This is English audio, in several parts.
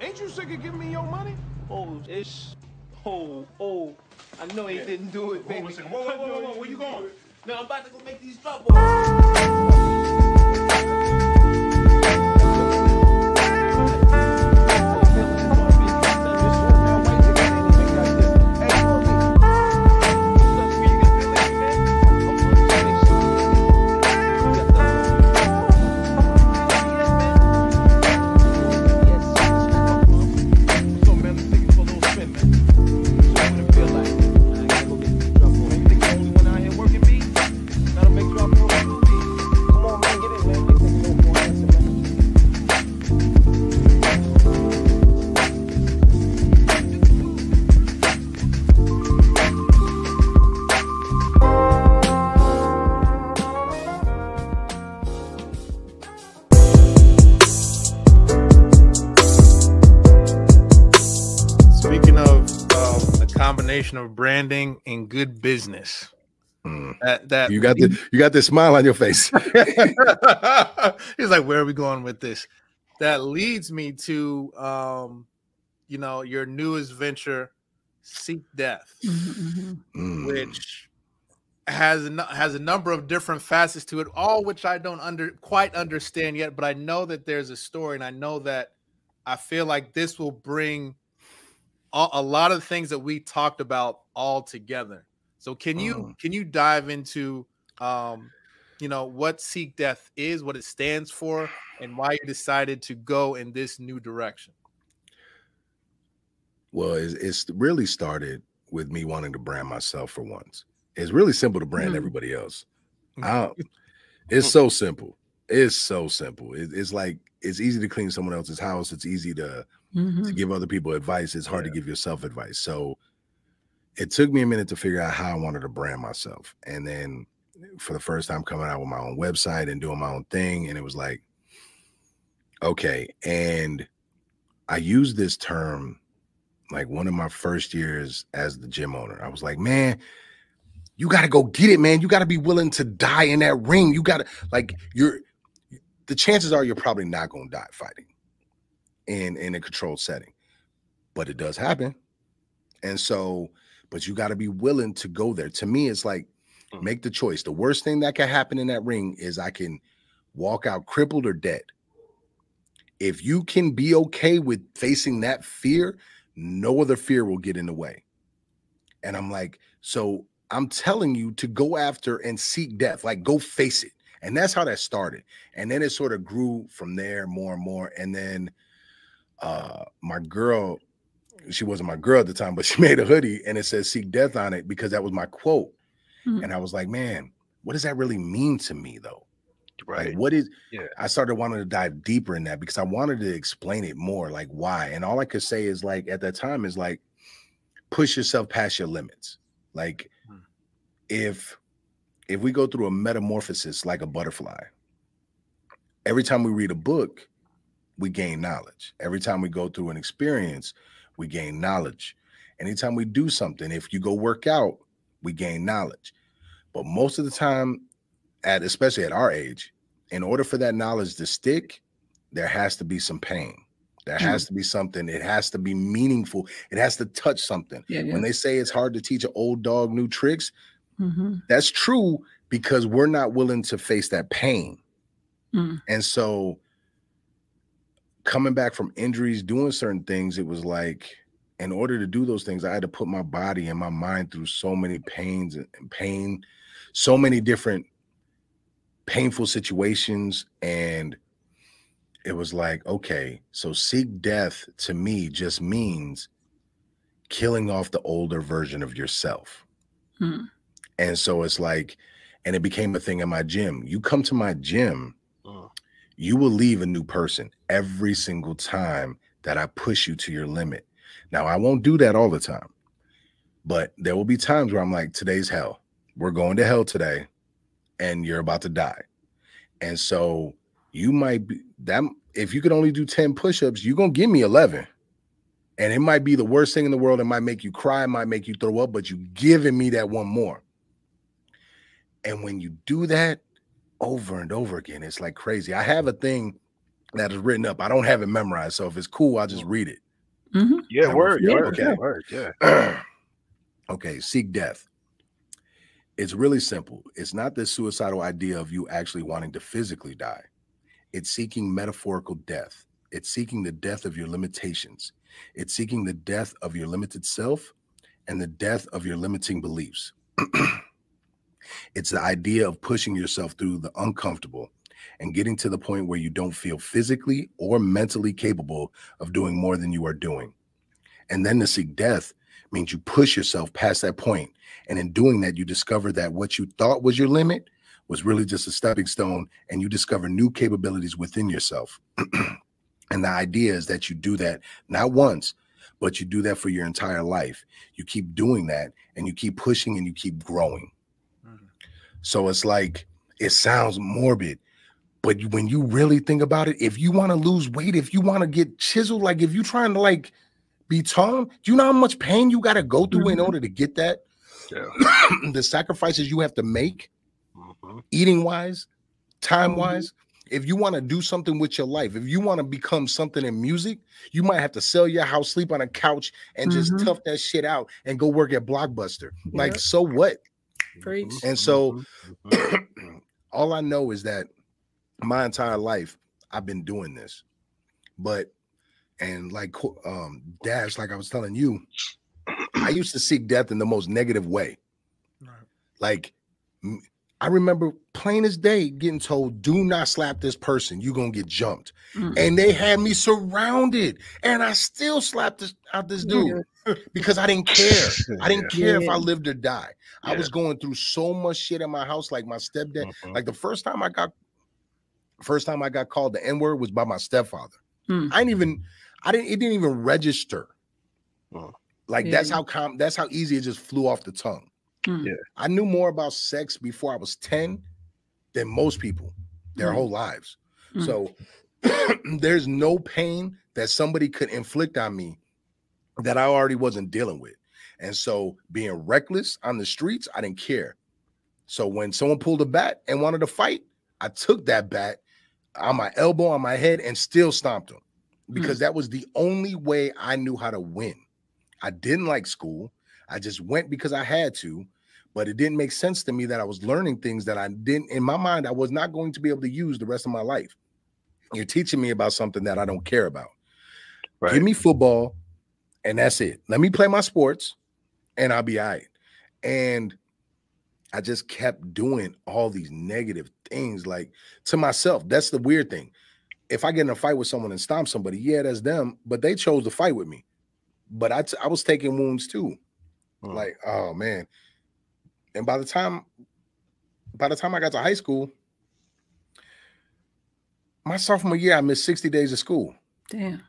Ain't you sick of giving me your money? Oh, it's. Oh, oh. I know he didn't do it, baby. Hold on a. Whoa, whoa, whoa, whoa, whoa, where you going? No, I'm about to go make these drop. Combination of branding and good business, that that You got the you got this smile on your face. he's like, where are we going with this? That leads me to, um, you know, your newest venture, Seek Death, Mm. which has a, has a number of different facets to it, all which I don't under quite understand yet. But I know that there's a story, and I know that I feel like this will bring a, a lot of things that we talked about all together. So can you Mm. can you dive into um you know what Seek Death is, what it stands for, and why you decided to go in this new direction? Well, it's, it's really started with me wanting to brand myself for once. It's really simple to brand Mm. everybody else. I, it's so simple. It's so simple. It, it's like it's easy to clean someone else's house. It's easy to to Mhm. give other people advice. It's hard to give yourself advice. So it took me a minute to figure out how I wanted to brand myself. And then for the first time coming out with my own website and doing my own thing. And it was like, okay. And I used this term like one of my first years as the gym owner. I was like, man, you got to go get it, man. You got to be willing to die in that ring. You got to, like, you're, the chances are you're probably not going to die fighting in in a controlled setting but it does happen. And so but you got to be willing to go there. To me it's like Mhm. make the choice. The worst thing that can happen in that ring is i can walk out crippled or dead. If you can be okay with facing that fear no other fear will get in the way. And i'm like so i'm telling you to go after and seek death like go face it. And that's how that started. And then it sort of grew from there more and more. And then uh my girl she wasn't my girl at the time but she made a hoodie and it says seek death on it because that was my quote Mhm. and i was like man what does that really mean to me though Right. like what is Yeah. i started wanting to dive deeper in that because i wanted to explain it more like why and all i could say is like at that time is like push yourself past your limits like Hmm. if if we go through a metamorphosis like a butterfly every time we read a book we gain knowledge. Every time we go through an experience we gain knowledge. Anytime we do something if you go work out we gain knowledge. But most of the time at especially at our age in order for that knowledge to stick there has to be some pain. There has to be something. It has to be meaningful. It has to touch something. Yeah, yeah. when they say it's hard to teach an old dog new tricks Mhm. that's true because we're not willing to face that pain. Mm. and so coming back from injuries doing certain things it was like in order to do those things i had to put my body and my mind through so many pains and pain so many different painful situations and it was like okay so seek death to me just means killing off the older version of yourself Hmm. and so it's like and it became a thing in my gym you come to my gym. You will leave a new person every single time that I push you to your limit. Now, I won't do that all the time, but there will be times where I'm like, today's hell. We're going to hell today, and you're about to die. And so you might be that if you could only do 10 push-ups, you're gonna give me 11. And it might be the worst thing in the world. It might make you cry, it might make you throw up, but you giving me that one more. And when you do that over and over again, it's like crazy. I have a thing that is written up. I don't have it memorized, so if it's cool, I'll just read it. Mhm. Yeah, That word, was- word, okay. yeah, word, yeah. okay, seek death. It's really simple. It's not this suicidal idea of you actually wanting to physically die. It's seeking metaphorical death. It's seeking the death of your limitations. It's seeking the death of your limited self and the death of your limiting beliefs. it's the idea of pushing yourself through the uncomfortable and getting to the point where you don't feel physically or mentally capable of doing more than you are doing. And then to seek death means you push yourself past that point. And in doing that, you discover that what you thought was your limit was really just a stepping stone, and you discover new capabilities within yourself. and the idea is that you do that not once, but you do that for your entire life. You keep doing that and you keep pushing and you keep growing. So it's like, it sounds morbid, but when you really think about it, if you want to lose weight, if you want to get chiseled, like if you're trying to like be tall, do you know how much pain you got to go through in Mhm. order to get that? Yeah. the sacrifices you have to make, Mhm. eating wise, time wise. If you want to do something with your life, if you want to become something in music, you might have to sell your house, sleep on a couch, and just Mhm. tough that shit out and go work at Blockbuster. Like, so what? Preach. And so all I know is that my entire life I've been doing this. But and like um Dash, like I was telling you, I used to seek death in the most negative way. Right. Like I remember plain as day getting told, do not slap this person, you're gonna get jumped. Mm. And they had me surrounded, and I still slapped this out this dude because I didn't care. I didn't care if I lived or die. I was going through so much shit in my house. Like my stepdad, Mhm. like the first time I got first time I got called the N-word was by my stepfather. Mm. I didn't even I didn't it didn't even register. Mm. Like that's how com that's how easy it just flew off the tongue. Yeah. I knew more about sex before I was 10 than most people their Mm. whole lives. Mm. So there's no pain that somebody could inflict on me that I already wasn't dealing with. And so being reckless on the streets, I didn't care. So when someone pulled a bat and wanted to fight, I took that bat on my elbow, on my head, and still stomped them because that was the only way I knew how to win. I didn't like school. I just went because I had to, but it didn't make sense to me that I was learning things that I didn't, in my mind, I was not going to be able to use the rest of my life. You're teaching me about something that I don't care about. Right. Give me football, and that's it. Let me play my sports, and I'll be all right. And I just kept doing all these negative things, like to myself. That's the weird thing. If I get in a fight with someone and stomp somebody, yeah, that's them, but they chose to fight with me. But I, t- I was taking wounds too. Mm. Like, oh man. And by the time, by the time I got to high school, my sophomore year, I missed 60 days of school. Damn.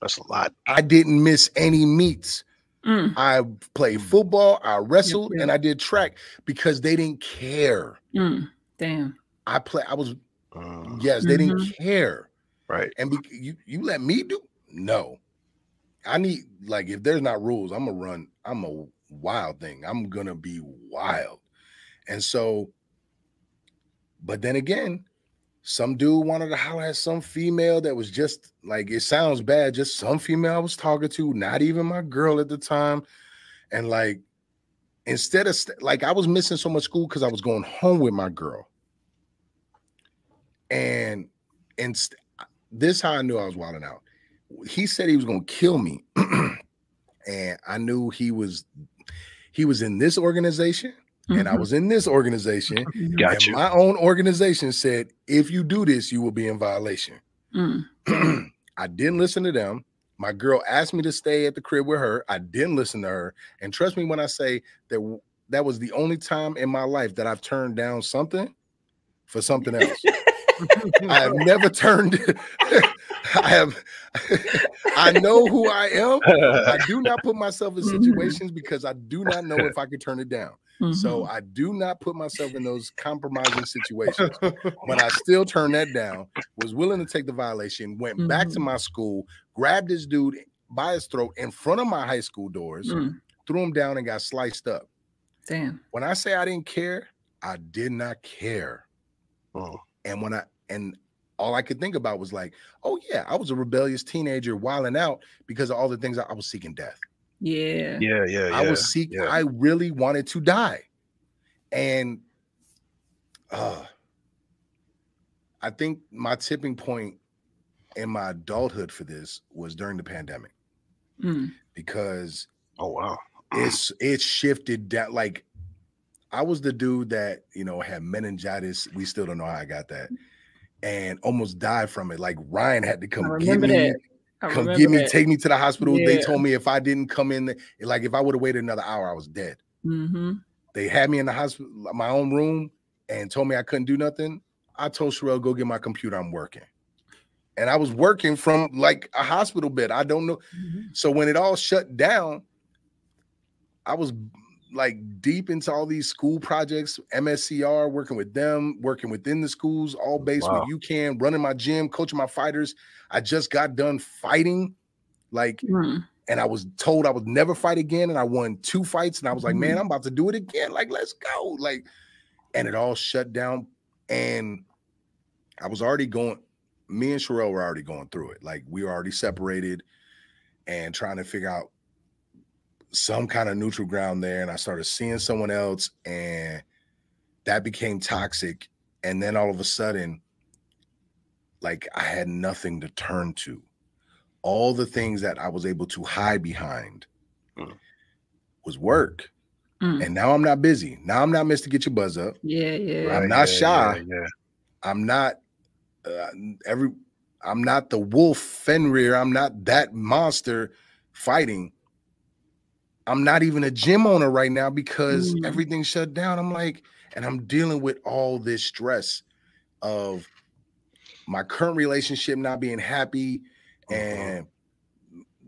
That's a lot. I didn't miss any meets. Mm. I played football, I wrestled, yep. and I did track because they didn't care. Mm. Damn. I play. I was Mm, yes, they didn't Mm-hmm. care. Right. And be, you you let me do no. I need like if there's not rules, I'm gonna run. I'm a wild thing. I'm gonna be wild. And so, but then again, some dude wanted to holler at some female that was just like it sounds bad, just some female I was talking to, not even my girl at the time. And like instead of st- like I was missing so much school because I was going home with my girl. And and st- this how I knew I was wilding out. He said he was gonna kill me, and I knew he was he was in this organization, and I Mhm. was in this organization. Got and my own organization said, if you do this, you will be in violation. Mm. I didn't listen to them. My girl asked me to stay at the crib with her. I didn't listen to her. And trust me when I say that that was the only time in my life that I've turned down something for something else. I have never turned. I have. I know who I am. I do not put myself in Mhm. situations because I do not know if I could turn it down. So Mhm. I do not put myself in those compromising situations. But I still turned that down. Was willing to take the violation. Went back to Mhm. my school. Grabbed this dude by his throat in front of my high school doors. Mm. Threw him down and got sliced up. Damn. When I say I didn't care, I did not care. Mm. And when I and all I could think about was like, oh yeah, I was a rebellious teenager wilding out because of all the things I, I was seeking death. Yeah. Yeah, yeah, yeah. I was seeking, yeah. I really wanted to die. And uh I think my tipping point in my adulthood for this was during the pandemic Mm. because Oh wow. it's it shifted that like I was the dude that you know had meningitis. We still don't know how I got that, and almost died from it. Like Ryan had to come get remember me, that. I come get me, that. take me to the hospital. They told me if I didn't come in, like if I would have waited another hour, I was dead. Mm-hmm. They had me in the hospital, my own room, and told me I couldn't do nothing. I told Sherelle, go get my computer. I'm working. And I was working from like a hospital bed. I don't know. So when it all shut down, I was like deep into all these school projects, MSCR, working with them, working within the schools, all based Wow. you can, running my gym, coaching my fighters. I just got done fighting. Like Mm. and I was told I would never fight again, and I won two fights, and I was like, man, Mhm. I'm about to do it again. Like, let's go. Like, and it all shut down, and I was already going. Me and Sherelle were already going through it. Like, we were already separated, and trying to figure out some kind of neutral ground there. And I started seeing someone else, and that became toxic. And then all of a sudden, like, I had nothing to turn to all the things that I was able to hide behind Mm. was work. Mm. And now I'm not busy. Now I'm not missed to Get Your Buzz Up. Yeah, yeah. I'm not shy. Yeah, yeah. I'm not uh, every I'm not the wolf Fenrir. I'm not that monster fighting. I'm not even a gym owner right now because Mm. everything's shut down. I'm like, and I'm dealing with all this stress of my current relationship not being happy and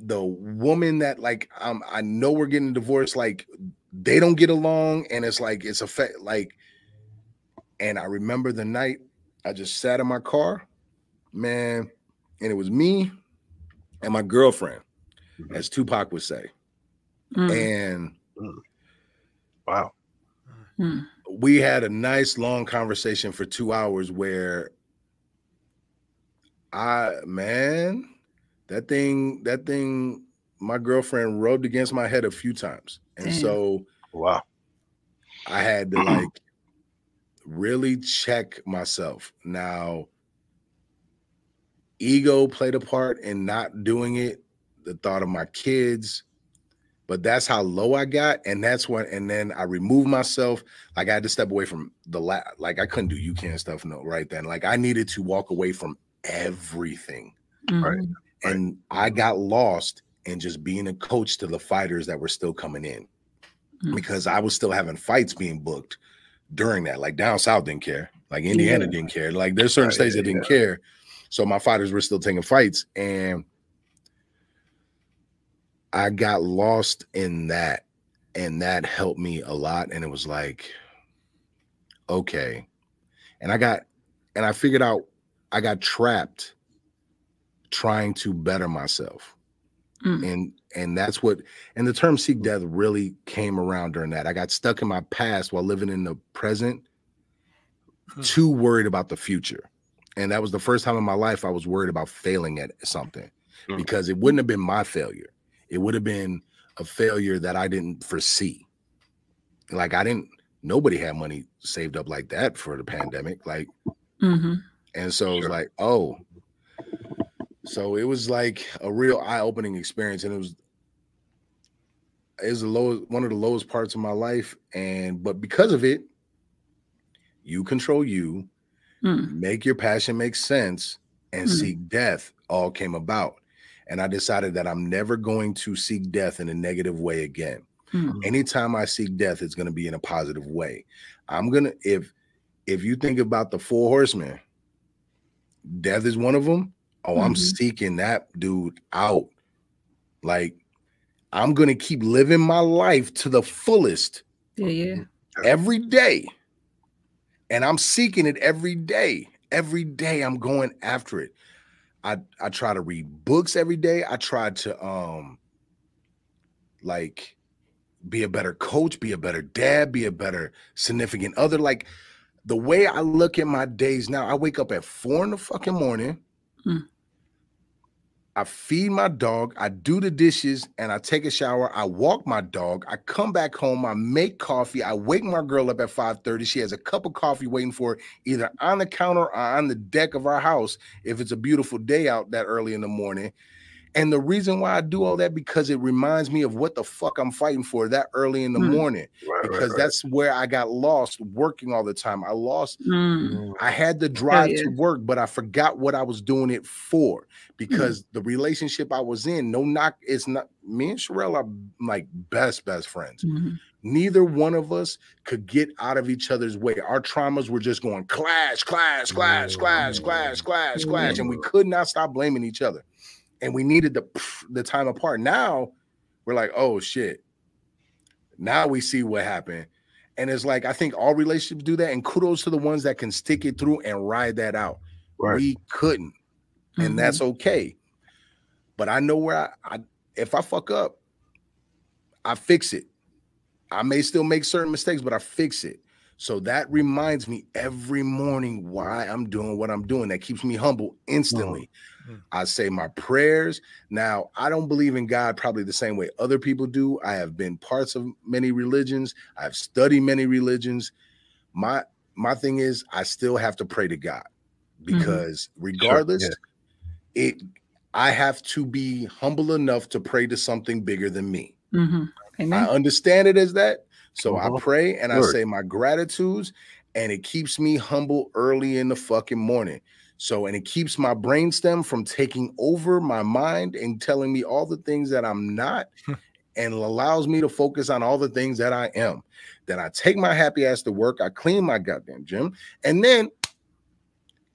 the woman that like um I know we're getting divorced like they don't get along and it's like it's affect like and I remember the night I just sat in my car man and it was me and my girlfriend as Tupac would say Mm. and Wow. Mm. we had a nice long conversation for two hours where I man, that thing, that thing, my girlfriend rubbed against my head a few times. And Damn. so Wow. I had to like really check myself. Now, ego played a part in not doing it, the thought of my kids, but that's how low I got. And that's when, and then I removed myself. Like I had to step away from the la like I couldn't do you can stuff no right then. Like I needed to walk away from everything. Right. Mhm. And I got lost in just being a coach to the fighters that were still coming in Mm. because I was still having fights being booked during that. Like down south didn't care, like Indiana Yeah. didn't care. Like there's certain Right, states yeah, that didn't care. So my fighters were still taking fights. And I got lost in that. And that helped me a lot. And it was like, okay. And I got, and I figured out I got trapped trying to better myself Mm. and and that's what and the term seek death really came around during that i got stuck in my past while living in the present Hmm. too worried about the future and that was the first time in my life i was worried about failing at something Hmm. because it wouldn't have been my failure it would have been a failure that i didn't foresee like i didn't nobody had money saved up like that for the pandemic like Mhm. and so it was like, oh. So it was like a real eye-opening experience. And it was it was the lowest one of the lowest parts of my life. And but because of it, you control you, Mm. make your passion make sense, and Mm. seek death all came about. And I decided that I'm never going to seek death in a negative way again Mm. anytime I seek death, it's going to be in a positive way. I'm gonna if if you think about the four horsemen, death is one of them. Oh, I'm Mhm. seeking that dude out. Like I'm gonna keep living my life to the fullest Yeah, yeah. every day, and I'm seeking it every day. Every day, I'm going after it. I I try to read books every day. I try to um like be a better coach, be a better dad, be a better significant other. Like the way I look at my days now, I wake up at four in the fucking morning. Mm. I feed my dog, I do the dishes, and I take a shower. I walk my dog. I come back home. I make coffee. I wake my girl up at 5:30. She has a cup of coffee waiting for her, either on the counter or on the deck of our house if it's a beautiful day out that early in the morning. And the reason why I do all that because it reminds me of what the fuck I'm fighting for that early in the Mm. morning Right, right, because right. that's where I got lost working all the time. I lost Mm. I had the drive to work, but I forgot what I was doing it for Mm. because the relationship I was in, no knock, it's not me and Sherelle are like best, best friends. Mhm. Neither one of us could get out of each other's way. Our traumas were just going clash, clash, clash, clash, clash, clash, clash, and we could not stop blaming each other. And we needed the the time apart. Now we're like, oh shit. Now we see what happened. And it's like I think all relationships do that. And kudos to the ones that can stick it through and ride that out. Right. We couldn't, and Mhm. that's okay. But I know where I, I if I fuck up, I fix it. I may still make certain mistakes, but I fix it. So that reminds me every morning why I'm doing what I'm doing. That keeps me humble instantly. I say my prayers. Now, I don't believe in God probably the same way other people do. I have been parts of many religions. I've studied many religions. My my thing is I still have to pray to God because regardless yeah. it I have to be humble enough to pray to something bigger than me. Mhm. I understand it as that. So I Mhm. pray and I say my gratitudes, and it keeps me humble early in the fucking morning. So, and it keeps my brainstem from taking over my mind and telling me all the things that I'm not, hmm. and allows me to focus on all the things that I am. Then I take my happy ass to work, I clean my goddamn gym, and then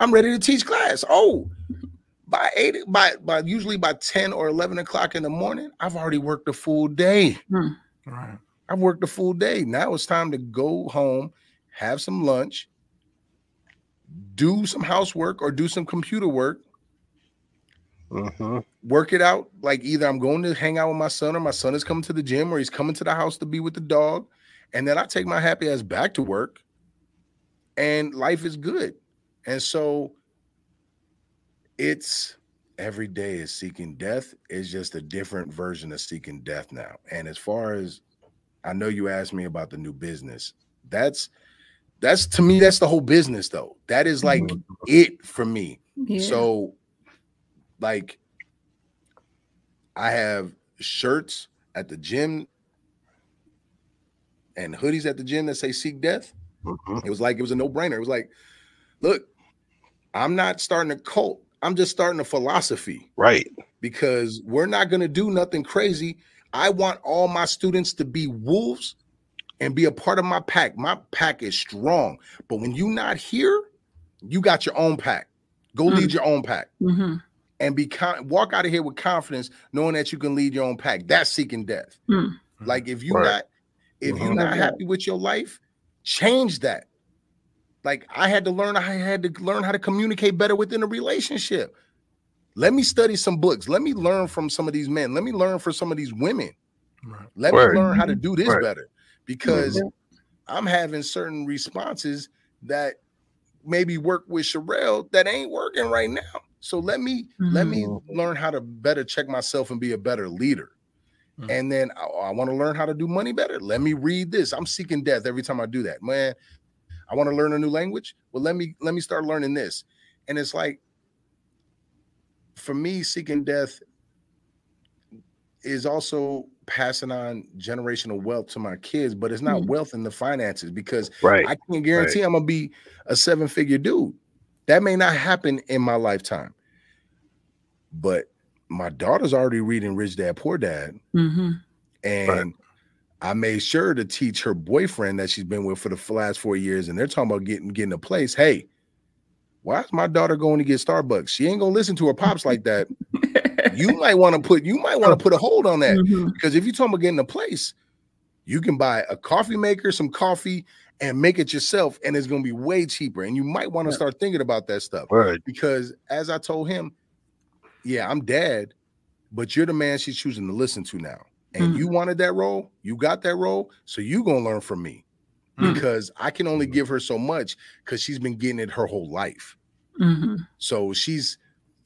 I'm ready to teach class. Oh, by eight, by by usually by 10 or 11 o'clock in the morning, I've already worked a full day. Hmm. Right. I've worked a full day. Now it's time to go home, have some lunch, do some housework or do some computer work, Mhm. work it out. Like either I'm going to hang out with my son or my son is coming to the gym or he's coming to the house to be with the dog. And then I take my happy ass back to work and life is good. And so it's every day is seeking death. It's just a different version of seeking death now. And as far as I know you asked me about the new business. That's that's to me, that's the whole business though. That is like it for me. Yeah. So, like, I have shirts at the gym and hoodies at the gym that say "Seek Death." Mhm. It was like it was a no-brainer. It was like, look, I'm not starting a cult. I'm just starting a philosophy Right. because we're not going to do nothing crazy. I want all my students to be wolves and be a part of my pack. My pack is strong, but when you're not here, you got your own pack. Go Mm. lead your own pack Mhm. and be con- walk out of here with confidence, knowing that you can lead your own pack. That's seeking death. Mm. Like if you Right. not if you're Mhm. not happy with your life, change that. Like I had to learn, I had to learn how to communicate better within a relationship. Let me study some books. Let me learn from some of these men. Let me learn from some of these women. Right. Let Word. me learn how to do this Right. better because Mhm. I'm having certain responses that maybe work with Sherelle that ain't working right now. So let me let me Mhm. learn how to better check myself and be a better leader. Mhm. And then I, want to learn how to do money better. Let me read this. I'm seeking death every time I do that. Man, I want to learn a new language. Well, let me let me start learning this. And it's like for me, seeking death is also passing on generational wealth to my kids, but it's not Mhm. wealth in the finances because Right. I can guarantee I'm gonna be a seven figure dude. That may not happen in my lifetime, but my daughter's already reading Rich Dad Poor Dad, Mhm. and I made sure to teach her boyfriend that she's been with for the last four years, and they're talking about getting getting a place. Hey, why is my daughter going to get Starbucks? She ain't gonna listen to her pops like that. You might want to put you might want to put a hold on that Mhm. because if you're talking about getting a place, you can buy a coffee maker, some coffee, and make it yourself, and it's gonna be way cheaper. And you might want to Yeah. start thinking about that stuff Word. because, as I told him, yeah, I'm dad, but you're the man she's choosing to listen to now. And Mhm. you wanted that role, you got that role, so you're gonna learn from me. Mm. because I can only give her so much because she's been getting it her whole life. hmm So she's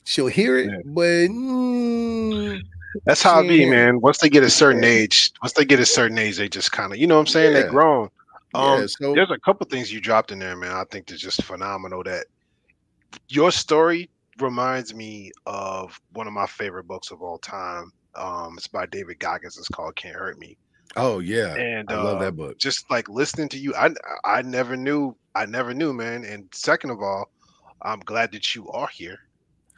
she'll hear it, Yeah. but mm, That's how it be, man. Once they get a certain age, once they get a certain age, they just kind of, you know what I'm saying? Yeah. They grown. Um, yeah, so there's a couple things you dropped in there, man. I think that's just phenomenal. That your story reminds me of one of my favorite books of all time. Um, it's by David Goggins. It's called "Can't Hurt Me." oh yeah, And I love uh, that book. just like listening to you, I I never knew, I never knew, man. And second of all, I'm glad that you are here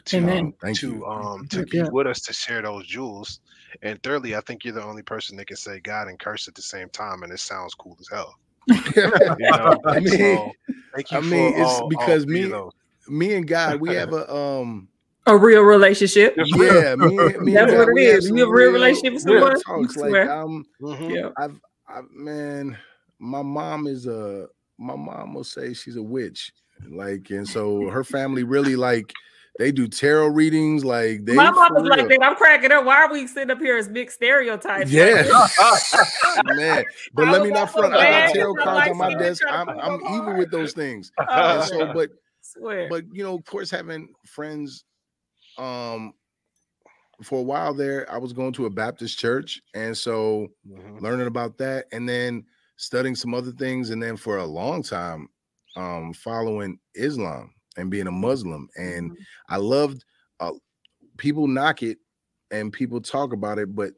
to Amen. Thank to you. um to be Yeah. with us to share those jewels. And thirdly, I think you're the only person that can say God and curse at the same time, and it sounds cool as hell. You know? I mean, So, thank you I for mean, it's all- all because three of me- those. me and God, we have a um A real relationship. yeah, me, me That's and what God, it we have is. You have a real relationship with real someone? You talks. Like swear. um Mhm. Yeah. I've I man, my mom is a my mom will say she's a witch. Like, and so her family really like they do tarot readings, like they My mom was like real. that. I'm cracking up. Why are we sitting up here as big stereotypes? Yeah, man. But I let me not front. I got tarot cards on my desk. I'm put I'm them evil hard. with those things. Oh, And so, but swear. but you know, of course, having friends, um, for a while there, I was going to a Baptist church, and so Mhm. learning about that, and then studying some other things, and then for a long time, um, following Islam and being a Muslim, and Mhm. I loved. Uh, people knock it, and people talk about it, but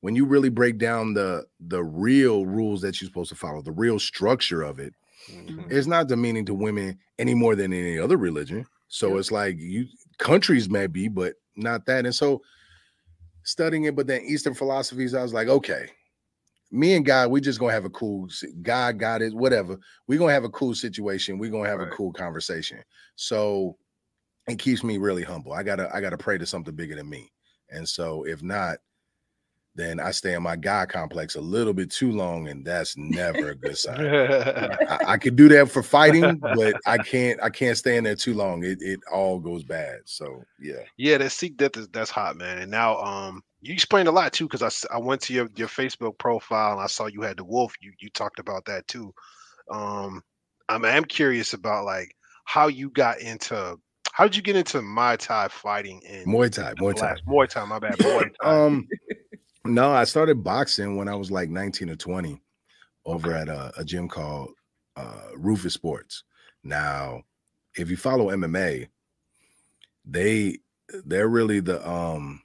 when you really break down the the real rules that you're supposed to follow, the real structure of it, Mhm. it's not demeaning to women any more than any other religion. So Yep. it's like you countries may be, but not that. And so studying it, but then Eastern philosophies, I was like, okay, me and God, we just gonna have a cool God, God it, whatever. We're gonna have a cool situation. We're gonna have a cool conversation. So it keeps me really humble. I gotta, I gotta pray to something bigger than me. And so if not, then I stay in my God complex a little bit too long, and that's never a good sign. I, I could do that for fighting, but I can't. I can't stay in there too long. It it all goes bad. So yeah, Yeah, that Seek Death is that's hot, man. And now, um, you explained a lot too, because I, I went to your your Facebook profile and I saw you had the wolf. You you talked about that too. Um, I'm I'm curious about like how you got into how did you get into Muay Thai fighting in Muay Thai, Muay Thai. Muay Thai, my bad, Muay Thai. Um, no, I started boxing when I was like 19 or 20 over Okay. at a, a gym called uh, Roufus Sports. Now, if you follow MMA, they they're really the um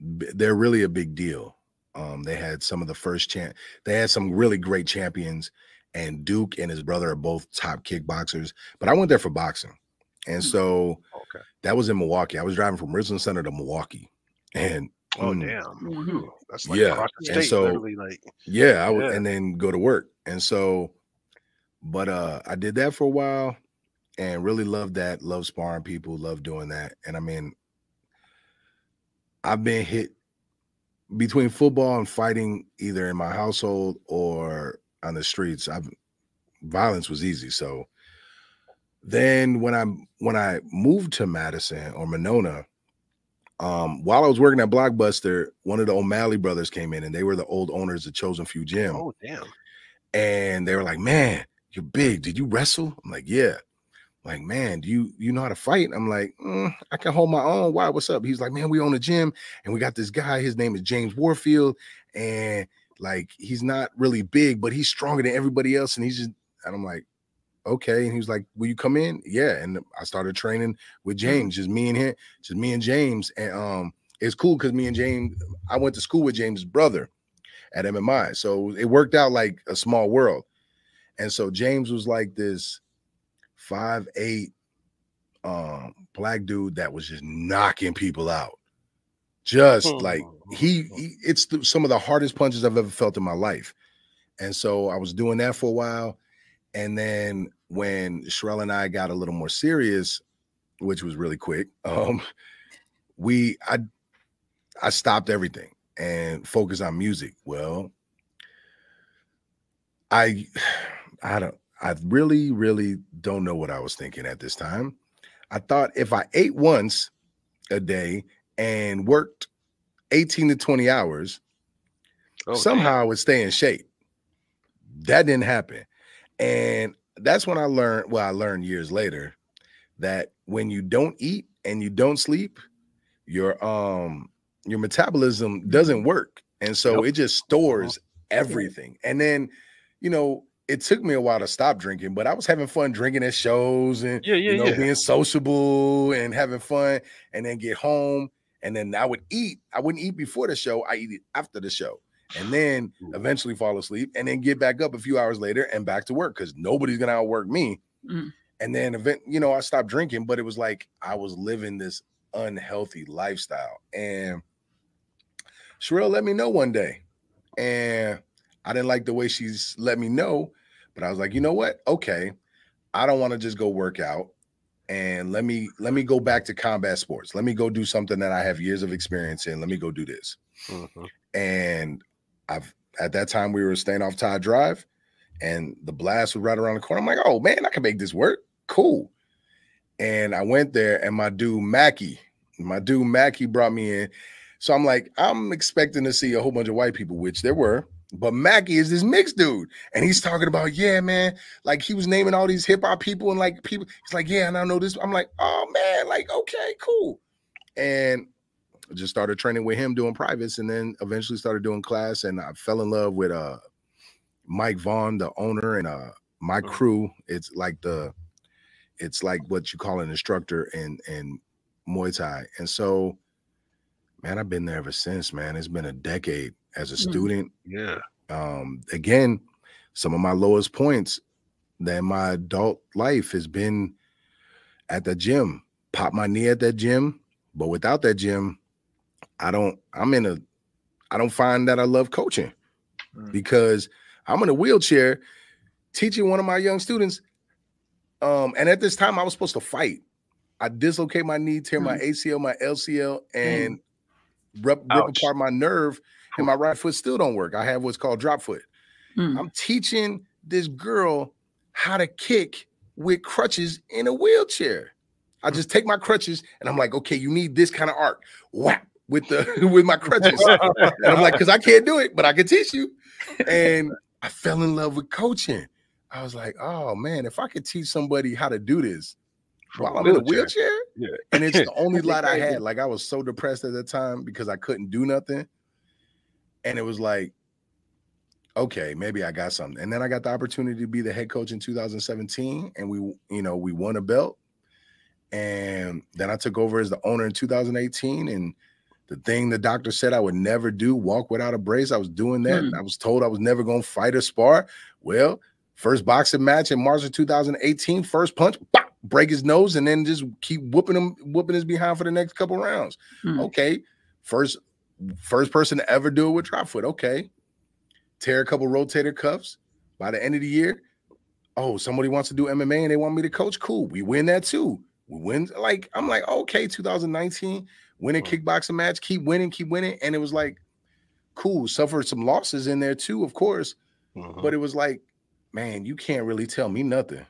they're really a big deal. Um, they had some of the first champ. They had some really great champions, and Duke and his brother are both top kickboxers. But I went there for boxing, and Hmm. so okay. that was in Milwaukee. I was driving from Richland Center to Milwaukee, and Oh mm, damn. Mhm. Whew, That's like Yeah, across the and so- like yeah, I would, Yeah. and then go to work. And so, but uh, I did that for a while, and really loved that. Love sparring people. Love doing that. And I mean, I've been hit between football and fighting, either in my household or on the streets. I've violence was easy. So then when I when I moved to Madison or Monona, um, while I was working at Blockbuster, one of the O'Malley brothers came in, and they were the old owners of Chosen Few Gym, oh damn. and they were like, "Man, you're big. Did you wrestle?" I'm like, "Yeah." Like, man, do you you know how to fight? I'm like, "Mm, I can hold my own. Why? What's up? He's like, man, we own a gym, and we got this guy. His name is James Warfield, and like, he's not really big, but he's stronger than everybody else. And he's just, and I'm like, okay. And he was like, will you come in? Yeah. And I started training with James, just me and him, just me and James. And um, it's cool because me and James, I went to school with James' brother at MMI. So it worked out like a small world. And so James was like this five eight um black dude that was just knocking people out. Just like he, he it's the, some of the hardest punches I've ever felt in my life. And so I was doing that for a while. And then when Sherelle and I got a little more serious, which was really quick, um, we I I stopped everything and focused on music. Well, I I don't I really, really don't know what I was thinking at this time. I thought if I ate once a day and worked 18 to 20 hours, Oh, damn. somehow I would stay in shape. That didn't happen. And that's when I learned, well, I learned years later that when you don't eat and you don't sleep, your um your metabolism doesn't work. And so Yep. it just stores everything. And then, you know, it took me a while to stop drinking, but I was having fun drinking at shows and Yeah, yeah, you know, yeah. being sociable and having fun, and then get home, and then I would eat. I wouldn't eat before the show. I eat it after the show, and then eventually fall asleep, and then get back up a few hours later and back to work because nobody's gonna outwork me. Mm. And then event, you know, I stopped drinking, but it was like I was living this unhealthy lifestyle. And Sherelle let me know one day, and I didn't like the way she's let me know, but I was like, you know what? Okay, I don't want to just go work out, and let me let me go back to combat sports. Let me go do something that I have years of experience in. Let me go do this. Mhm. And I've at that time we were staying off Todd Drive, and the blast was right around the corner. I'm like, oh man, I can make this work. Cool. And I went there, and my dude Mackie, my dude Mackie brought me in. So I'm like, I'm expecting to see a whole bunch of white people, which there were. But Mackie is this mixed dude, and he's talking about, yeah, man, like he was naming all these hip hop people and like people. He's like, yeah, and I know this. I'm like, oh man, like okay, cool. And I just started training with him doing privates, and then eventually started doing class. And I fell in love with uh Mike Vaughn, the owner, and uh my Mhm. Kru. It's like the, it's like what you call an instructor in in Muay Thai, and so, man, I've been there ever since. Man, it's been a decade as a Mm. student Yeah. um again some of my lowest points that my adult life has been at the gym pop my knee at that gym but without that gym i don't i'm in a i don't find that i love coaching Mm. because i'm in a wheelchair teaching one of my young students um and at this time i was supposed to fight i dislocate my knee tear my acl my lcl and rip, rip apart my nerve and my right foot still don't work i have what's called drop foot Mm. I'm teaching this girl how to kick with crutches in a wheelchair. I just take my crutches and I'm like, okay, you need this kind of arc. Whap with the with my crutches. and I'm like, because I can't do it, but I can teach you. And I fell in love with coaching. I was like, oh man, if I could teach somebody how to do this From while I'm in a wheelchair. Yeah. and it's the only light I had. Like I was so depressed at the time because I couldn't do nothing. And it was like, okay, maybe I got something. And then I got the opportunity to be the head coach in 2017, and we, you know, we won a belt. And then I took over as the owner in 2018. And the thing the doctor said I would never do, walk without a brace, I was doing that. Hmm. I was told I was never going to fight or spar. Well, first boxing match in March of 2018, first punch, bop, break his nose, and then just keep whooping him, whooping his behind for the next couple rounds. Hmm. Okay, first first person to ever do it with drop foot. Okay, tear a couple rotator cuffs. By the end of the year, oh, somebody wants to do MMA and they want me to coach. Cool, we win that too. We win. Like I'm like, okay, 2019, win a kickboxing match, keep winning, keep winning, and it was like, cool. Suffered some losses in there too, of course, Mhm. but it was like, man, you can't really tell me nothing.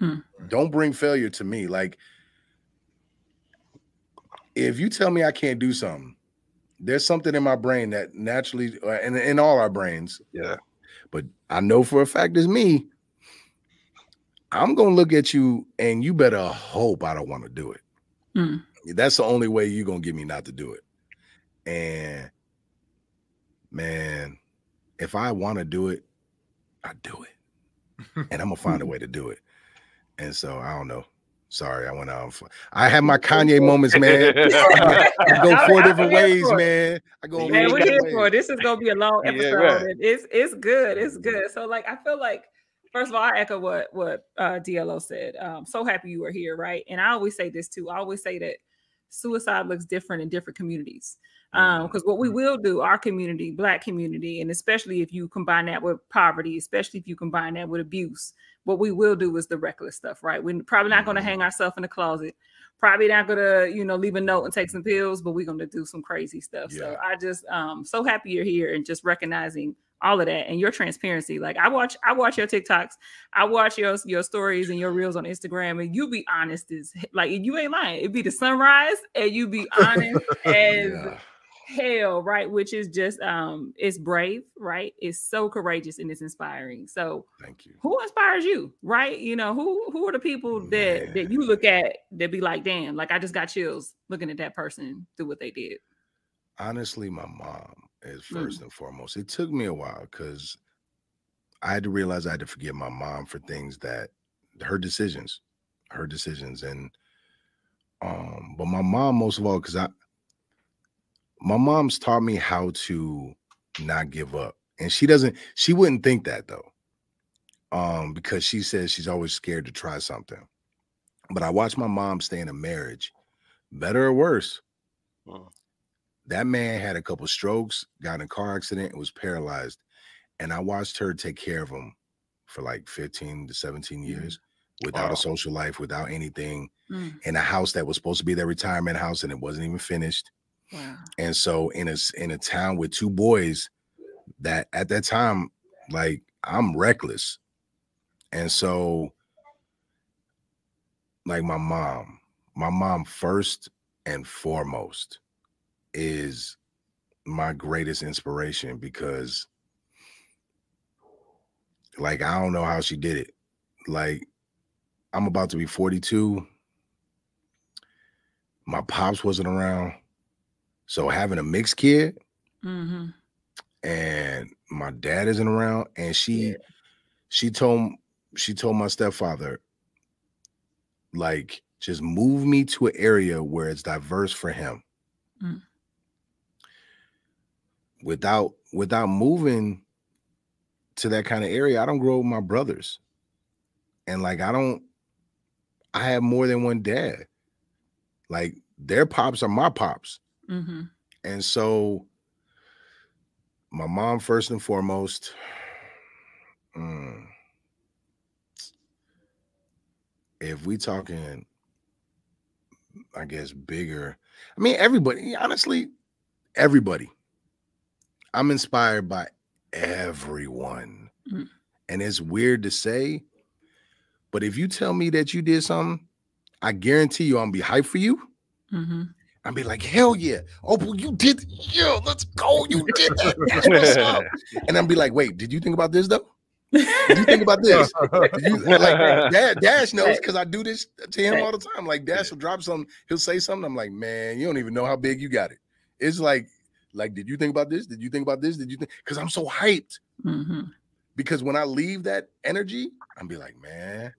Mm. Don't bring failure to me. Like, if you tell me I can't do something, there's something in my brain that naturally, uh, and in all our brains, yeah. but I know for a fact it's me. I'm gonna look at you, and you better hope I don't want to do it. Mm. That's the only way you're gonna get me not to do it. And man, if I want to do it, I do it, and I'm gonna find a way to do it. And so I don't know. Sorry, I went out. I have my Kanye moments, man. I go four different ways, for man. I go. Man, Man, we're here for it. This is gonna be a long Yeah, episode. right. It's it's good. It's good. So like I feel like first of all, I echo what what uh DLO said. Um, so happy you were here, right? And I always say this too. I always say that suicide looks different in different communities. Um, because what we will do, our community, black community, and especially if you combine that with poverty, especially if you combine that with abuse, what we will do is the reckless stuff, right? We're probably not gonna hang ourselves in the closet probably not gonna you know leave a note and take some pills but we're gonna do some crazy stuff so i just um so happy you're here and just recognizing all of that and your transparency like i watch i watch your tiktoks i watch your your stories and your reels on instagram and you be honest as like you ain't lying it be the sunrise and you be honest as Yeah. hell, right? Which is just um it's brave, right? It's so courageous and it's inspiring. So Thank you. who inspires you, right? You know, who who are the people that Man. that you look at that be like, damn, like I just got chills looking at that person do what they did. honestly, my mom is Mm. first and foremost. It took me a while because I had to realize I had to forgive my mom for things that her decisions, her decisions, and um, but my mom most of all because I, my mom's taught me how to not give up, and she doesn't. She wouldn't think that though, um, because she says she's always scared to try something. But I watched my mom stay in a marriage, better or worse that man had a couple strokes, got in a car accident, and was paralyzed. And I watched her take care of him for like 15 to 17 years without Wow. a social life, without anything, Mm, in a house that was supposed to be their retirement house and it wasn't even finished. wow. And so in a in a town with two boys that at that time, like I'm reckless. And so like my mom, my mom first and foremost is my greatest inspiration because like I don't know how she did it. Like I'm about to be 42. My pops wasn't around. So having a mixed kid hmm and my dad isn't around and she Yeah. she told she told my stepfather like just move me to an area where it's diverse for him Mm. Without without moving to that kind of area i don't grow up with my brothers. And like i don't i have more than one dad. Like their pops are my pops. Hmm and so my mom first and foremost mm, if we talking i guess bigger i mean everybody honestly everybody i'm inspired by everyone Mm. and it's weird to say but if you tell me that you did something i guarantee you i'm gonna be hyped for you hmm I'd be like, hell yeah. Oh, well, you did. Yeah, let's go. You did that. That's what's up. And I'd be like, wait, did you think about this though? Did you think about this? You, like Dad, Dash knows because I do this to him all the time. Like Dash will drop something, he'll say something. I'm like, man, you don't even know how big you got it. It's like, like, did you think about this? Did you think about this? Did you think? Because I'm so hyped. hmm Because when I leave that energy, I'm be like, man,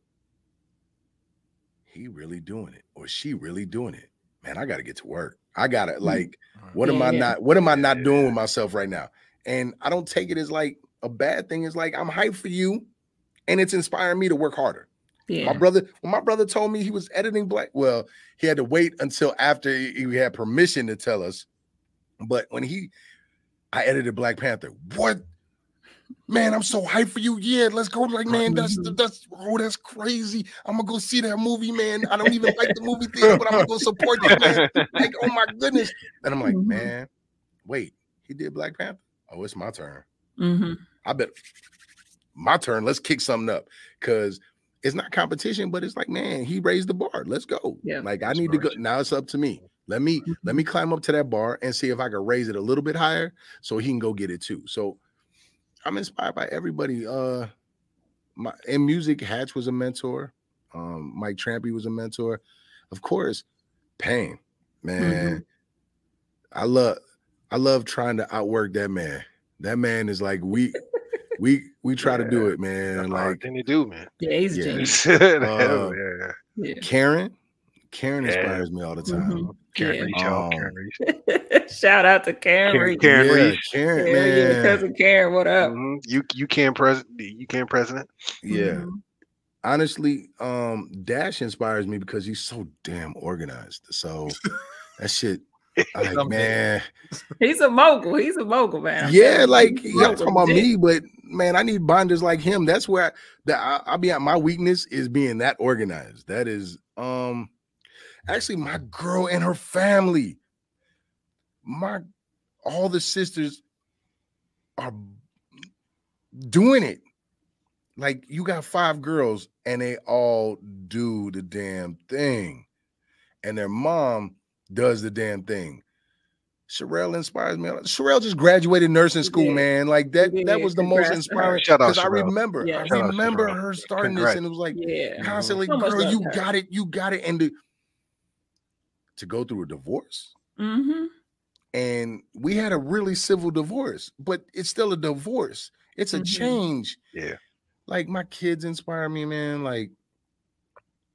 he really doing it, or she really doing it. Man, I gotta get to work. I gotta like, what am I yeah. not? What am I not doing with myself right now? And I don't take it as like a bad thing. It's like I'm hyped for you, and it's inspiring me to work harder. Yeah. My brother, when my brother told me he was editing Black, well, he had to wait until after he he had permission to tell us. But when he, I edited Black Panther. What? Man, I'm so hyped for you. Yeah, let's go. Like, man, that's that's oh, that's crazy. I'm gonna go see that movie, man. I don't even like the movie theater, but I'm gonna go support this man. Like, oh my goodness. And I'm like, Mhm. man, wait, he did Black Panther. Oh, it's my turn. hmm I bet my turn. Let's kick something up because it's not competition, but it's like, man, he raised the bar. Let's go. Yeah. Like I need to go. Now it's up to me. Let me let me climb up to that bar and see if I can raise it a little bit higher so he can go get it too. So I'm inspired by everybody. Uh my in music, Hatch was a mentor. Um, Mike Trampy was a mentor. Of course, Pain, man. I love I love trying to outwork that man. That man is like we we we try to do it, man. That's a hard Like thing to do, man. Yeah, he's Yeah. genius. Uh, yeah. Yeah. Karen, Karen Yeah. inspires me all the time. Mhm. Karen Yeah. Reach, y'all, Um, Karen Reach. Shout out to Karen. Karen- Reed. Karen yeah, Reese. Karen, Hell yeah, man. cousin Karen, what up? Mhm. You you can president. You can president. Yeah. Mhm. Honestly, um, Dash inspires me because he's so damn organized. So that shit, like, man, He's a mogul. He's a mogul, man. Yeah, like you. y'all talking about Legit. me, but man, I need binders like him. That's where I, that I, I be at. My weakness is being that organized. That is, um, actually my girl and her family. My all the sisters are doing it. Like you got five girls and they all do the damn thing. And their mom does the damn thing. Sherelle inspires me. Sherelle just graduated nursing school, did. man. Like that, He that was the most Congrats to her. inspiring. Shout out Because I remember, Yeah. I remember her starting Congrats. this, and it was like Yeah. constantly, So girl, you got it, you got it. And to, to go through a divorce. Mm-hmm. And we had a really civil divorce, but it's still a divorce. It's a Mhm. change. Yeah. Like my kids inspire me, man. Like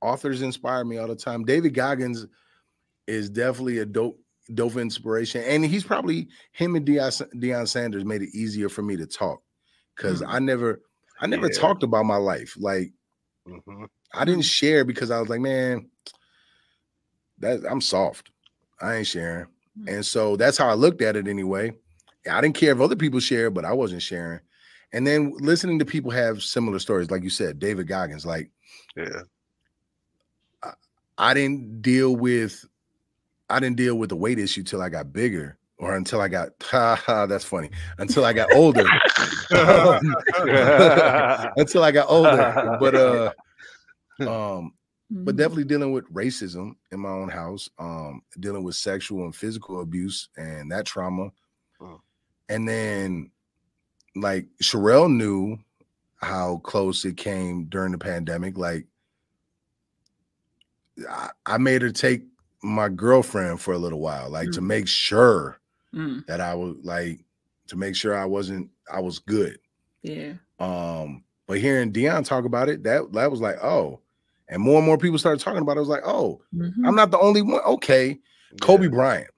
authors inspire me all the time. David Goggins is definitely a dope, dope inspiration. And he's probably him and Deion, Deion Sanders made it easier for me to talk. Cause Mm. I never I never Yeah. talked about my life. Like Mhm. I didn't share because I was like, man, that I'm soft. I ain't sharing. Mm. And so that's how I looked at it anyway. I didn't care if other people shared, but I wasn't sharing. And then listening to people have similar stories, like you said, David Goggins, like Yeah. I didn't deal with I didn't deal with the weight issue till I got bigger or until I got ha, ha, that's funny until I got older until I got older but uh um Mm-hmm. but definitely dealing with racism in my own house um dealing with sexual and physical abuse and that trauma Mm. and then like Sherelle knew how close it came during the pandemic like I, I made her take my girlfriend for a little while like to Mm. make sure Mm, that I was like to make sure I wasn't I was good yeah. um, but hearing Deion talk about it, that that was like, oh, and more and more people started talking about it. I was like, oh, Mhm. I'm not the only one. Okay, Kobe Bryant.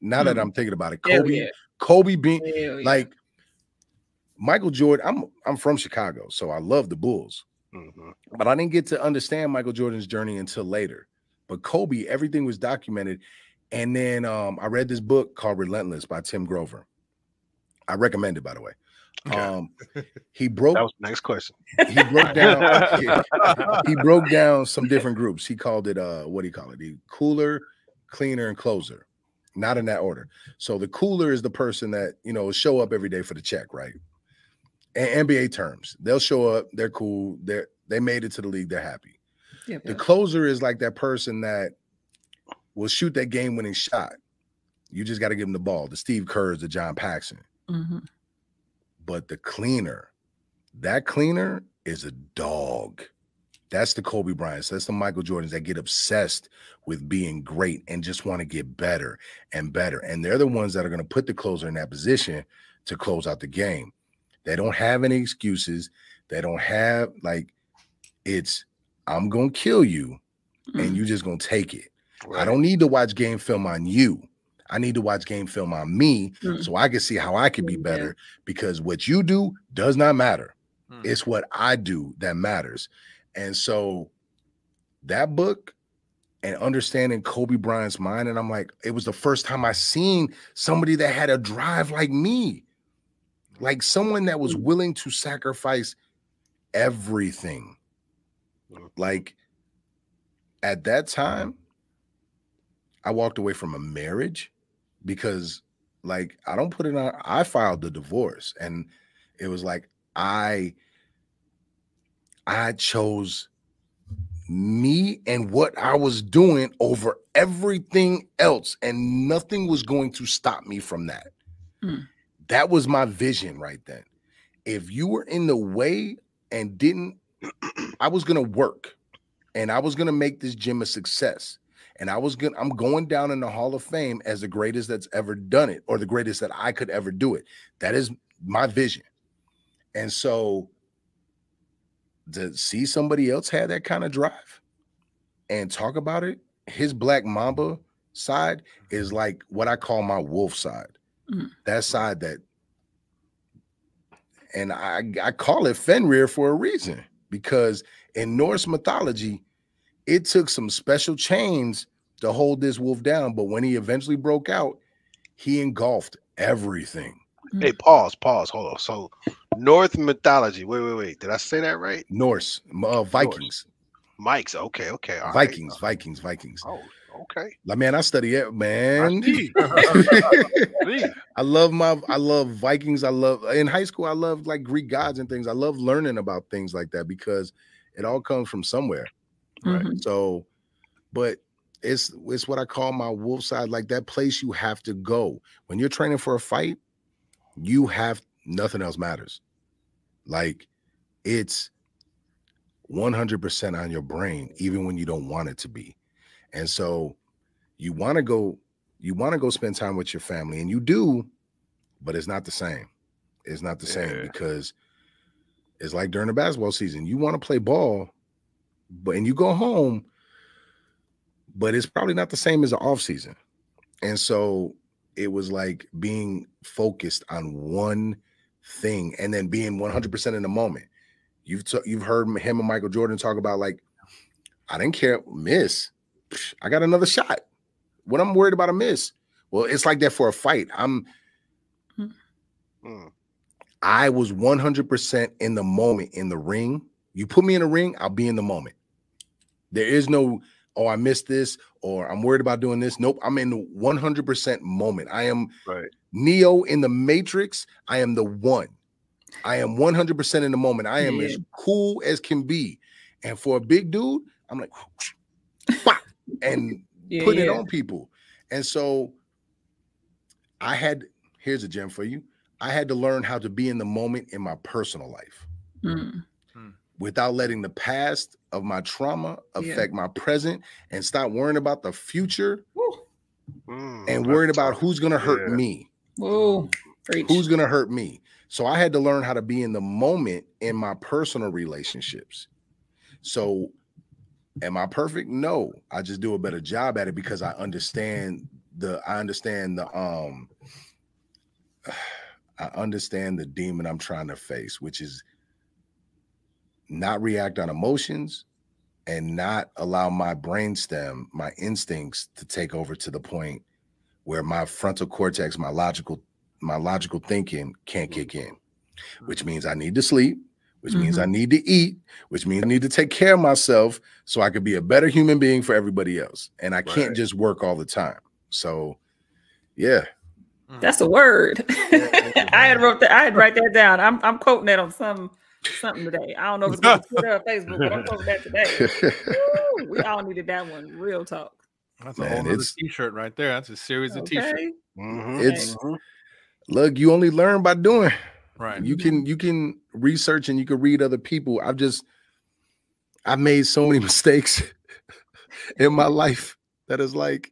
Now that Mm. I'm thinking about it, Kobe, yeah. Kobe being yeah. like Michael Jordan. I'm I'm from Chicago, so I love the Bulls, Mhm. but I didn't get to understand Michael Jordan's journey until later. But Kobe, everything was documented, and then um, I read this book called Relentless by Tim Grover. I recommend it, by the way. Okay. Um, he broke That was the next question. he broke down he broke down some different groups. He called it uh what do you call it? The cooler, cleaner, and closer. Not in that order. So the cooler is the person that you know show up every day for the check, right? And NBA terms. They'll show up, they're cool, they're they made it to the league, they're happy. Yeah, The closer is like that person that will shoot that game-winning shot. You just got to give them the ball. The Steve Kerrs, the John Paxson Mhm. But the cleaner, that cleaner is a dog. That's the Kobe Bryants. That's the Michael Jordans that get obsessed with being great and just want to get better and better. And they're the ones that are going to put the closer in that position to close out the game. They don't have any excuses. They don't have like it's I'm going to kill you and Mm. you just going to take it. I don't need to watch game film on you. I need to watch game film on me Mm. so I can see how I can be Yeah. better because what you do does not matter. Hmm. It's what I do that matters. And so that book and understanding Kobe Bryant's mind, and I'm like, it was the first time I seen somebody that had a drive like me, like someone that was willing to sacrifice everything. Like at that time, I walked away from a marriage because like I don't put it on I filed the divorce and it was like I I chose me and what I was doing over everything else and nothing was going to stop me from that. Hmm. That was my vision right then. If you were in the way and didn't I was going to work and I was going to make this gym a success and I was going I'm going down in the Hall of Fame as the greatest that's ever done it or the greatest that I could ever do it. That is my vision. And so to see somebody else have that kind of drive and talk about it, his black mamba side is like what I call my wolf side. Mm. That side that and I, I call it Fenrir for a reason because in Norse mythology, it took some special chains to hold this wolf down. But when he eventually broke out, he engulfed everything. Hey, pause, pause, hold on. So, North mythology. Wait, wait, wait. Did I say that right? Norse, uh, Vikings, Mike's okay, okay. all right. Vikings, Vikings, Vikings. Oh, okay. Like man, I study it, man. see. See. I love my I love Vikings. I love in high school, I love like Greek gods and things. I love learning about things like that because it all comes from somewhere. Mhm. So, but it's it's what I call my wolf side, like that place you have to go when you're training for a fight. You have nothing else matters. Like it's 100% on your brain, even when you don't want it to be. And so you want to go, you want to go spend time with your family, and you do, but it's not the same. It's not the same because it's like during the basketball season. You want to play ball, but and you go home, but it's probably not the same as the off season. And so it was like being focused on one thing and then being 100% in the moment. You've t- you've heard him and Michael Jordan talk about like I didn't care miss. I got another shot. What I'm worried about a miss. Well, it's like that for a fight. I'm Mm. I was 100% in the moment in the ring. You put me in a ring, I'll be in the moment. There is no, oh, I missed this or I'm worried about doing this. Nope, I'm in the 100% moment. I am Right. Neo in the Matrix. I am the one. I am 100% in the moment. I am Yeah. as cool as can be. And for a big dude, I'm like, and Yeah, putting it on people. And so I had, here's a gem for you. I had to learn how to be in the moment in my personal life Mm. Without letting the past of my trauma Yeah. affect my present and stop worrying about the future Mm, and worrying about tough. who's going to hurt Yeah. me. Whoa. Preach. Who's going to hurt me? So I had to learn how to be in the moment in my personal relationships. So am I perfect? No. I just do a better job at it because I understand the I understand the um I understand the demon I'm trying to face, which is not react on emotions and not allow my brainstem, my instincts to take over to the point where my frontal cortex, my logical, my logical thinking can't kick in, which means I need to sleep, which means I mm-hmm. need to eat, which means I need to take care of myself so I could be a better human being for everybody else. And I can't just work all the time. So yeah. Mm-hmm. That's a word. I had wrote that. I had write that down. I'm I'm quoting that on some something today. I don't know if it's going to Twitter or Facebook, but I'm quoting that today. Woo, we all needed that one. Real talk. That's a Man, whole nother it's- t-shirt right there. That's a series of t-shirts. Okay. Mhm. It's Mhm. look, you only learn by doing. Right. You can you can research and you can read other people. I've just I've made so many mistakes in my life that is like,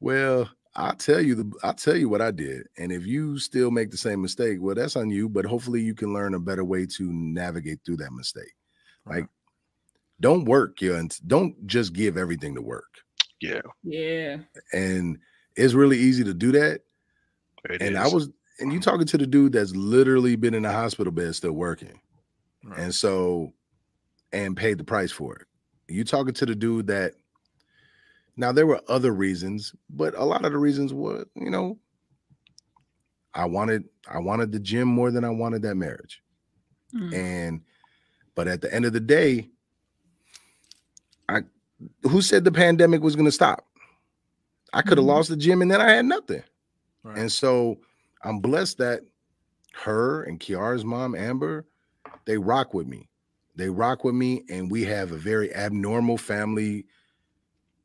well, I'll tell you the I'll tell you what I did. And if you still make the same mistake, well, that's on you. But hopefully you can learn a better way to navigate through that mistake. Like, don't work, yeah, and don't just give everything to work. Yeah. Yeah. And it's really easy to do that. it and I was and you talking to the dude that's literally been in a hospital bed still working. Right. And so and paid the price for it. You talking to the dude that now there were other reasons, but a lot of the reasons were, you know, I wanted I wanted the gym more than I wanted that marriage. Mm. And but at the end of the day, I who said the pandemic was going to stop? I could have Mhm. lost the gym and then I had nothing. Right. And so I'm blessed that her and Kiara's mom, Amber, they rock with me. They rock with me, and we have a very abnormal family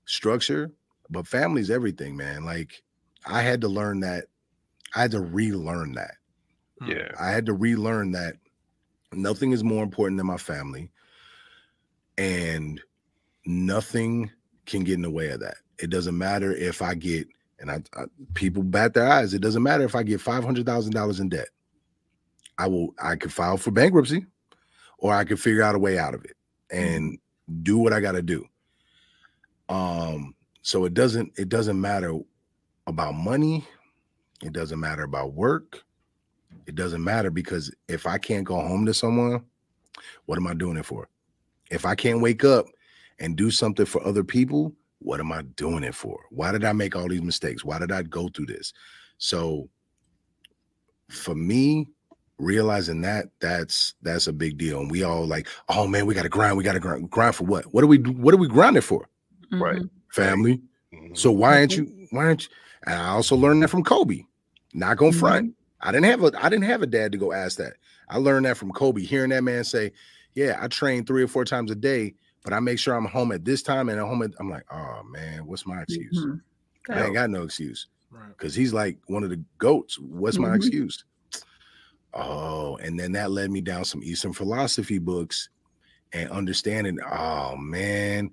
structure. But family's everything, man. Like I had to learn that. I had to relearn that. Hmm. yeah. I had to relearn that nothing is more important than my family, and nothing can get in the way of that. It doesn't matter if I get, and I, I people bat their eyes. It doesn't matter if I get five hundred thousand dollars in debt. I will. I could file for bankruptcy, or I could figure out a way out of it and do what I got to do. Um. So it doesn't. It doesn't matter about money. It doesn't matter about work. It doesn't matter because if I can't go home to someone, what am I doing it for? If I can't wake up and do something for other people, what am I doing it for? Why did I make all these mistakes? Why did I go through this? So for me, realizing that that's that's a big deal. And we all like, oh man, we gotta grind, we gotta grind. Grind for what? What are we what are we grinding for? Right. Mhm. Family. Mhm. So why aren't you why aren't you? And I also learned that from Kobe. Not gonna front. I didn't have a I didn't have a dad to go ask that. I learned that from Kobe, hearing that man say, Yeah, I train three or four times a day, but I make sure I'm home at this time and at home. At, I'm like, oh man, what's my excuse? Mhm. I ain't got no excuse Right. because he's like one of the goats. What's my Mhm. excuse? Oh, and then that led me down some Eastern philosophy books and understanding. Oh man,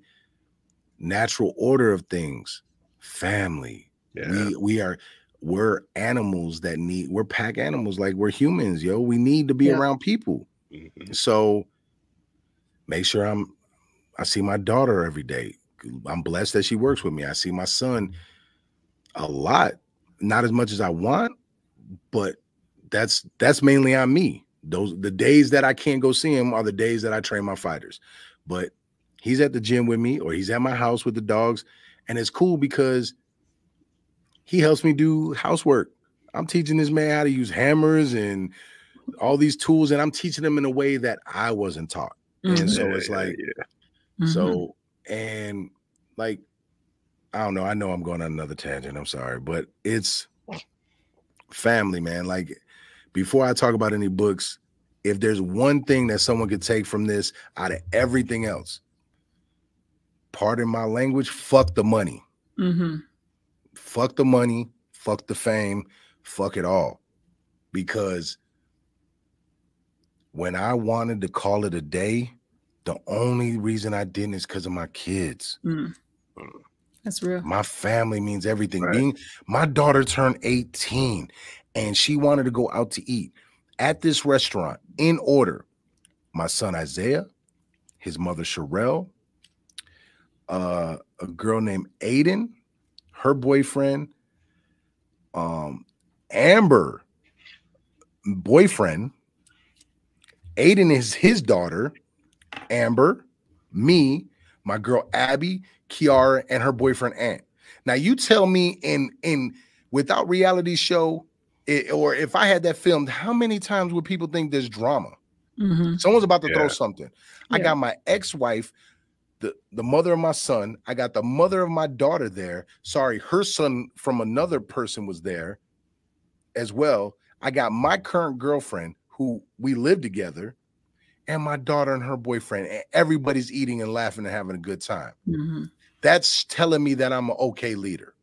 natural order of things, family. Yeah. We we are we're animals that need we're pack animals like we're humans, yo. We need to be Yeah. around people. Mhm. So make sure I'm I see my daughter every day. I'm blessed that she works with me. I see my son a lot, not as much as I want, but that's that's mainly on me. Those the days that I can't go see him are the days that I train my fighters. But he's at the gym with me or he's at my house with the dogs and it's cool because he helps me do housework. I'm teaching this man how to use hammers and all these tools and I'm teaching him in a way that I wasn't taught. And Mhm. so it's like yeah. Mhm. so, and like, I don't know. I know I'm going on another tangent. I'm sorry, but it's family, man. Like, before I talk about any books, if there's one thing that someone could take from this out of everything else, pardon my language, fuck the money. Mhm. Fuck the money, fuck the fame, fuck it all. Because when I wanted to call it a day, the only reason I didn't is because of my kids. Mm. That's real. My family means everything. Right. Being my daughter turned 18 and she wanted to go out to eat at this restaurant in order. My son Isaiah, his mother Sherelle, uh, a girl named Aiden, her boyfriend, um, Amber, boyfriend, Aiden is his daughter, Amber, me, my girl Abby, Kiara, and her boyfriend Ant. Now you tell me in in without reality show, it, or if I had that filmed, how many times would people think there's drama? Mhm. Someone's about to throw Yeah. something. I got my ex-wife, the, the mother of my son. I got the mother of my daughter there. Sorry, her son from another person was there as well. I got my current girlfriend who we live together, and my daughter and her boyfriend. And everybody's eating and laughing and having a good time. Mhm. That's telling me that I'm an okay leader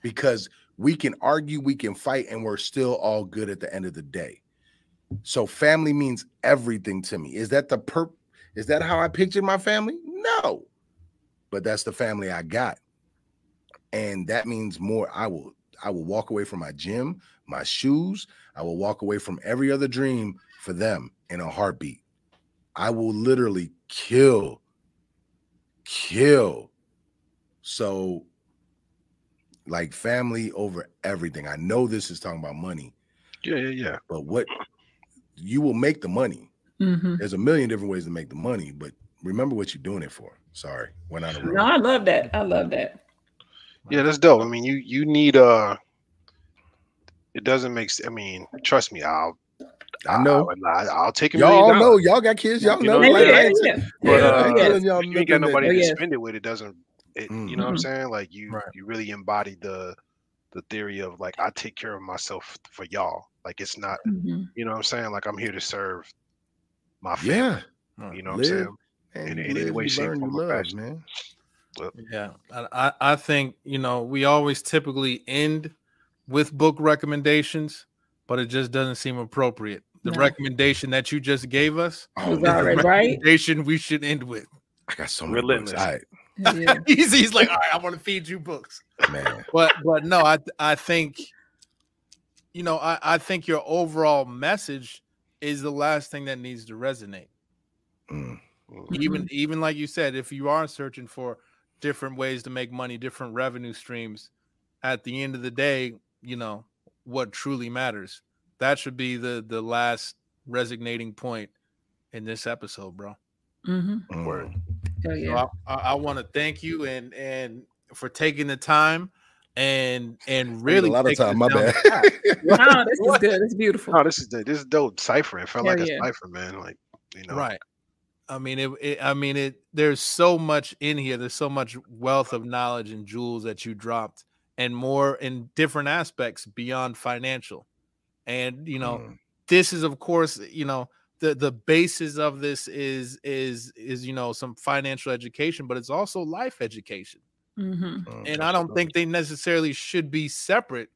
because we can argue, we can fight, and we're still all good at the end of the day. So family means everything to me. Is that the per is that how I pictured my family? No. But that's the family I got. And that means more. I will I will walk away from my gym, my shoes. I will walk away from every other dream for them in a heartbeat. I will literally kill, kill. So, like family over everything. I know this is talking about money, Yeah, yeah, yeah. but what you will make the money. Mhm. There's a million different ways to make the money, but remember what you're doing it for. Sorry, went on a road. No, I love that. I love that. Yeah, that's dope. I mean, you you need uh it doesn't make I mean, trust me, I'll I know. I, I'll take a Y'all million know. Y'all got kids. Y'all You know. know, Yeah, like, I yeah, ain't- yeah. But, uh, I y'all If you ain't got nobody Oh, to yes. spend it with, it doesn't it, you know what I'm saying? Like you Right. you really embody the the theory of like I take care of myself for y'all. Like it's not, Mhm. you know what I'm saying? Like I'm here to serve my family. Yeah. You know what I'm saying? And In- in any way, shape, learn, you form, or love, fashion. man. Yeah, I, I I think you know we always typically end with book recommendations, but it just doesn't seem appropriate. The No. recommendation that you just gave us Oh, Was is the already right. recommendation we should end with. I got so many books. Relentless. All right, Yeah. he's, he's like, all right, I want to feed you books. man. But but no, I I think you know I I think your overall message is the last thing that needs to resonate. Mm. Even even like you said if you are searching for different ways to make money different revenue streams at the end of the day you know what truly matters that should be the the last resignating point in this episode bro Mhm. Mm. Word. Hell so yeah. i, I, I want to thank you and and for taking the time and and really a lot of time. My down bad. No, this is good. It's beautiful. No, this is this is dope. Cipher. It felt Hell like yeah. a cipher, man. Like, you know. right i mean it, it i mean it there's so much in here there's so much wealth of knowledge and jewels that you dropped and more in different aspects beyond financial and you know Mm. this is of course you know the the basis of this is is is you know some financial education, but it's also life education. Mhm. Mm, And I don't think they necessarily should be separate.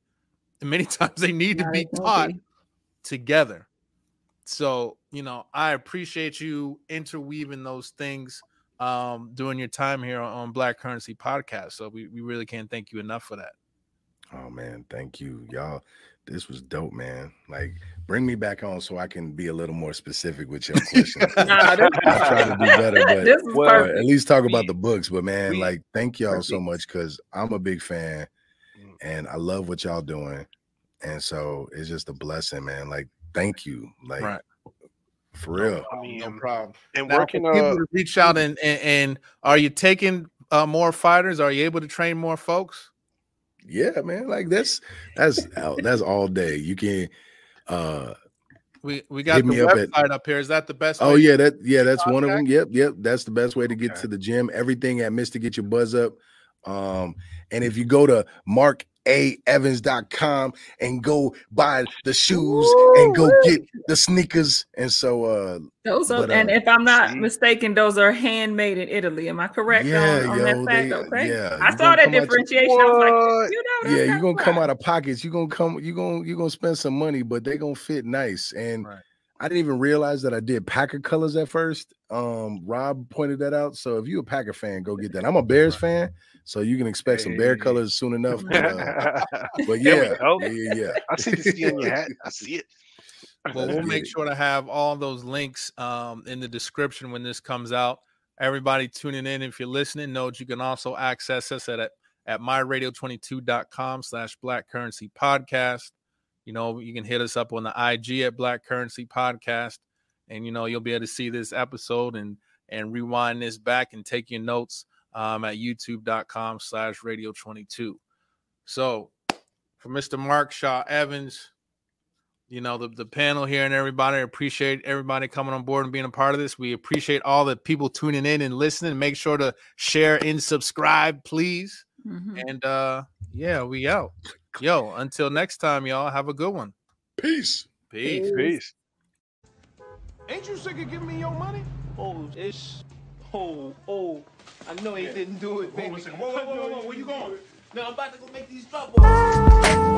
And many times they need to be taught be. together. So, you know, I appreciate you interweaving those things um during your time here on, on Black Currency Podcast. So we, we really can't thank you enough for that. Oh man, thank you, y'all. This was dope, man. Like, bring me back on so I can be a little more specific with your questions. Nah, this, I try to do better, but Well, at least talk about the books. But man, we- like, thank y'all so much because I'm a big fan Mm. and I love what y'all doing. And so it's just a blessing, man. Like, thank you. Like, Right. for real. I mean, no problem. and Now, working for people uh to reach out and, and and are you taking uh more fighters? Are you able to train more folks? Yeah, man. Like that's that's out- that's all day. You can uh We we got the me up at- up here. Is that the best? Oh way? yeah, that yeah, that's one of them. Yep, yep. That's the best way to get Okay. to the gym. Everything at Mr. Get Your Buzz Up. Um, and if you go to markavans.com and go buy the shoes and go get the sneakers. And so uh Those are, but, and uh, if I'm not see? mistaken, those are handmade in Italy. Am I correct Yeah, on, on yo, that they- okay. yeah, I you saw that come out your- differentiation. I was What? like, you know, yeah, that's you're gonna not come right. out of pockets. You're gonna come, you're gonna you're gonna spend some money, but they're gonna fit nice. And Right. I didn't even realize that I did Packer colors at first. Um, Rob pointed that out. So if you're a Packer fan, go get that. I'm a Bears fan, so you can expect some bear colors soon enough. But, uh, but yeah, yeah, yeah, yeah. I see the C on your hat. I see it. Well, we'll make sure to have all those links um, in the description when this comes out. Everybody tuning in, if you're listening, know that you can also access us at at myradio22.com slash black currency podcast. You know, you can hit us up on the IG at Black Currency Podcast, and you know, you'll be able to see this episode and and rewind this back and take your notes um, at youtube.com slash radio 22. So for Mr. Mark Shaw Evans, you know the, the panel here and everybody I appreciate everybody coming on board and being a part of this we appreciate all the people tuning in and listening make sure to share and subscribe please Mhm. and uh yeah we out yo until next time y'all have a good one Peace. peace Peace. Ain't you sick of giving me your money? Oh, it's. Oh, oh. I know he didn't do it, baby. a second. Whoa, whoa, whoa, whoa, whoa, where you going? No, I'm about to go make these drop balls.